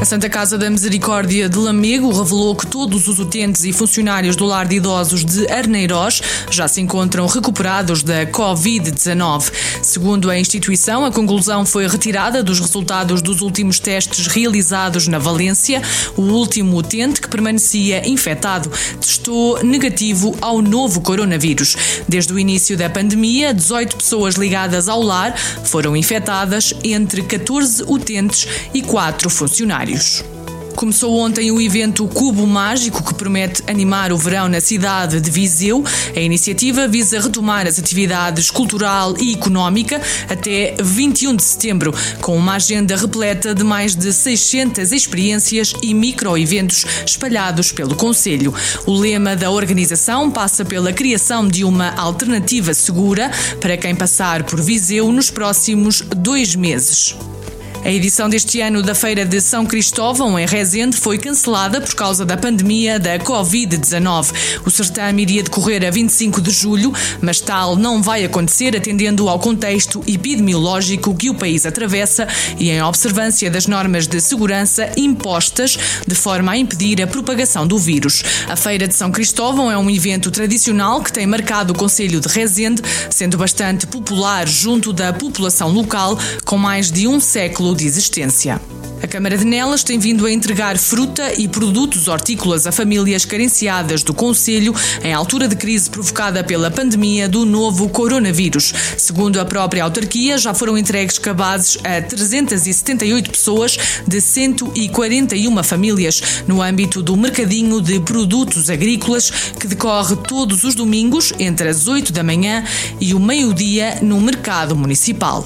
A Santa Casa da Misericórdia de Lamego revelou que todos os utentes e funcionários do lar de idosos de Arneiroz já se encontram recuperados da Covid-19. Segundo a instituição, a conclusão foi retirada dos resultados dos últimos testes realizados na Valência. O último utente, que permanecia infectado, testou negativo ao novo coronavírus. Desde o início da pandemia, 18 pessoas ligadas ao lar foram infectadas, entre 14 utentes e 4 funcionários. Começou ontem o evento Cubo Mágico, que promete animar o verão na cidade de Viseu. A iniciativa visa retomar as atividades cultural e económica até 21 de setembro, com uma agenda repleta de mais de 600 experiências e microeventos espalhados pelo Conselho. O lema da organização passa pela criação de uma alternativa segura para quem passar por Viseu nos próximos dois meses. A edição deste ano da Feira de São Cristóvão, em Rezende, foi cancelada por causa da pandemia da Covid-19. O certame iria decorrer a 25 de julho, mas tal não vai acontecer atendendo ao contexto epidemiológico que o país atravessa e em observância das normas de segurança impostas de forma a impedir a propagação do vírus. A Feira de São Cristóvão é um evento tradicional que tem marcado o Conselho de Rezende, sendo bastante popular junto da população local, com mais de um século de existência. A Câmara de Nelas tem vindo a entregar fruta e produtos hortícolas a famílias carenciadas do Conselho em altura de crise provocada pela pandemia do novo coronavírus. Segundo a própria autarquia, já foram entregues cabazes a 378 pessoas de 141 famílias no âmbito do mercadinho de produtos agrícolas que decorre todos os domingos entre as 8 da manhã e o meio-dia no mercado municipal.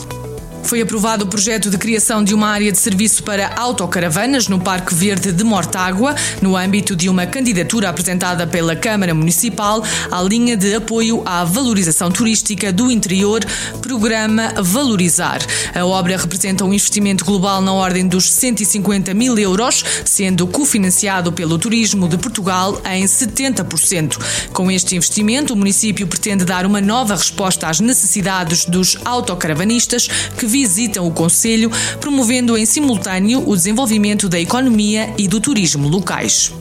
Foi aprovado o projeto de criação de uma área de serviço para autocaravanas no Parque Verde de Mortágua, no âmbito de uma candidatura apresentada pela Câmara Municipal à linha de apoio à valorização turística do interior, Programa Valorizar. A obra representa um investimento global na ordem dos 150 mil euros, sendo cofinanciado pelo Turismo de Portugal em 70%. Com este investimento, o município pretende dar uma nova resposta às necessidades dos autocaravanistas que visitam o Conselho, promovendo em simultâneo o desenvolvimento da economia e do turismo locais.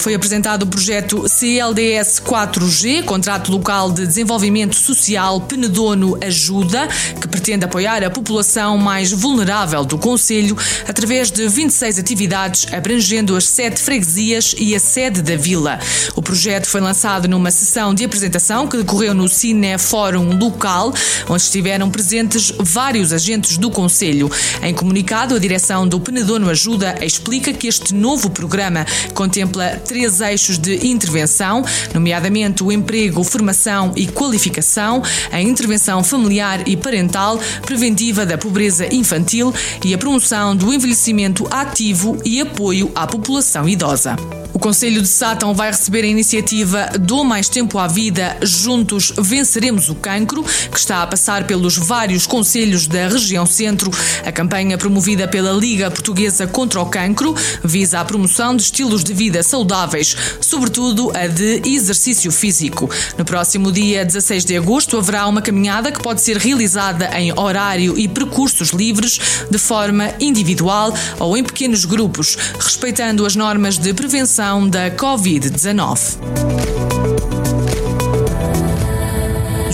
Foi apresentado o projeto CLDS 4G, Contrato Local de Desenvolvimento Social Penedono Ajuda, que pretende apoiar a população mais vulnerável do Conselho através de 26 atividades abrangendo as sete freguesias e a sede da vila. O projeto foi lançado numa sessão de apresentação que decorreu no Cine Fórum Local, onde estiveram presentes vários agentes do Conselho. Em comunicado, a direção do Penedono Ajuda explica que este novo programa contempla três eixos de intervenção, nomeadamente o emprego, formação e qualificação, a intervenção familiar e parental, preventiva da pobreza infantil e a promoção do envelhecimento ativo e apoio à população idosa. O Conselho de Sátão vai receber a iniciativa Dou Mais Tempo à Vida, Juntos Venceremos o Cancro, que está a passar pelos vários conselhos da região centro. A campanha promovida pela Liga Portuguesa contra o Cancro visa a promoção de estilos de vida saudáveis, sobretudo a de exercício físico. No próximo dia 16 de agosto haverá uma caminhada que pode ser realizada em horário e percursos livres, de forma individual ou em pequenos grupos, respeitando as normas de prevenção da Covid-19.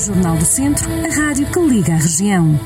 Jornal do Centro, a rádio que liga a região.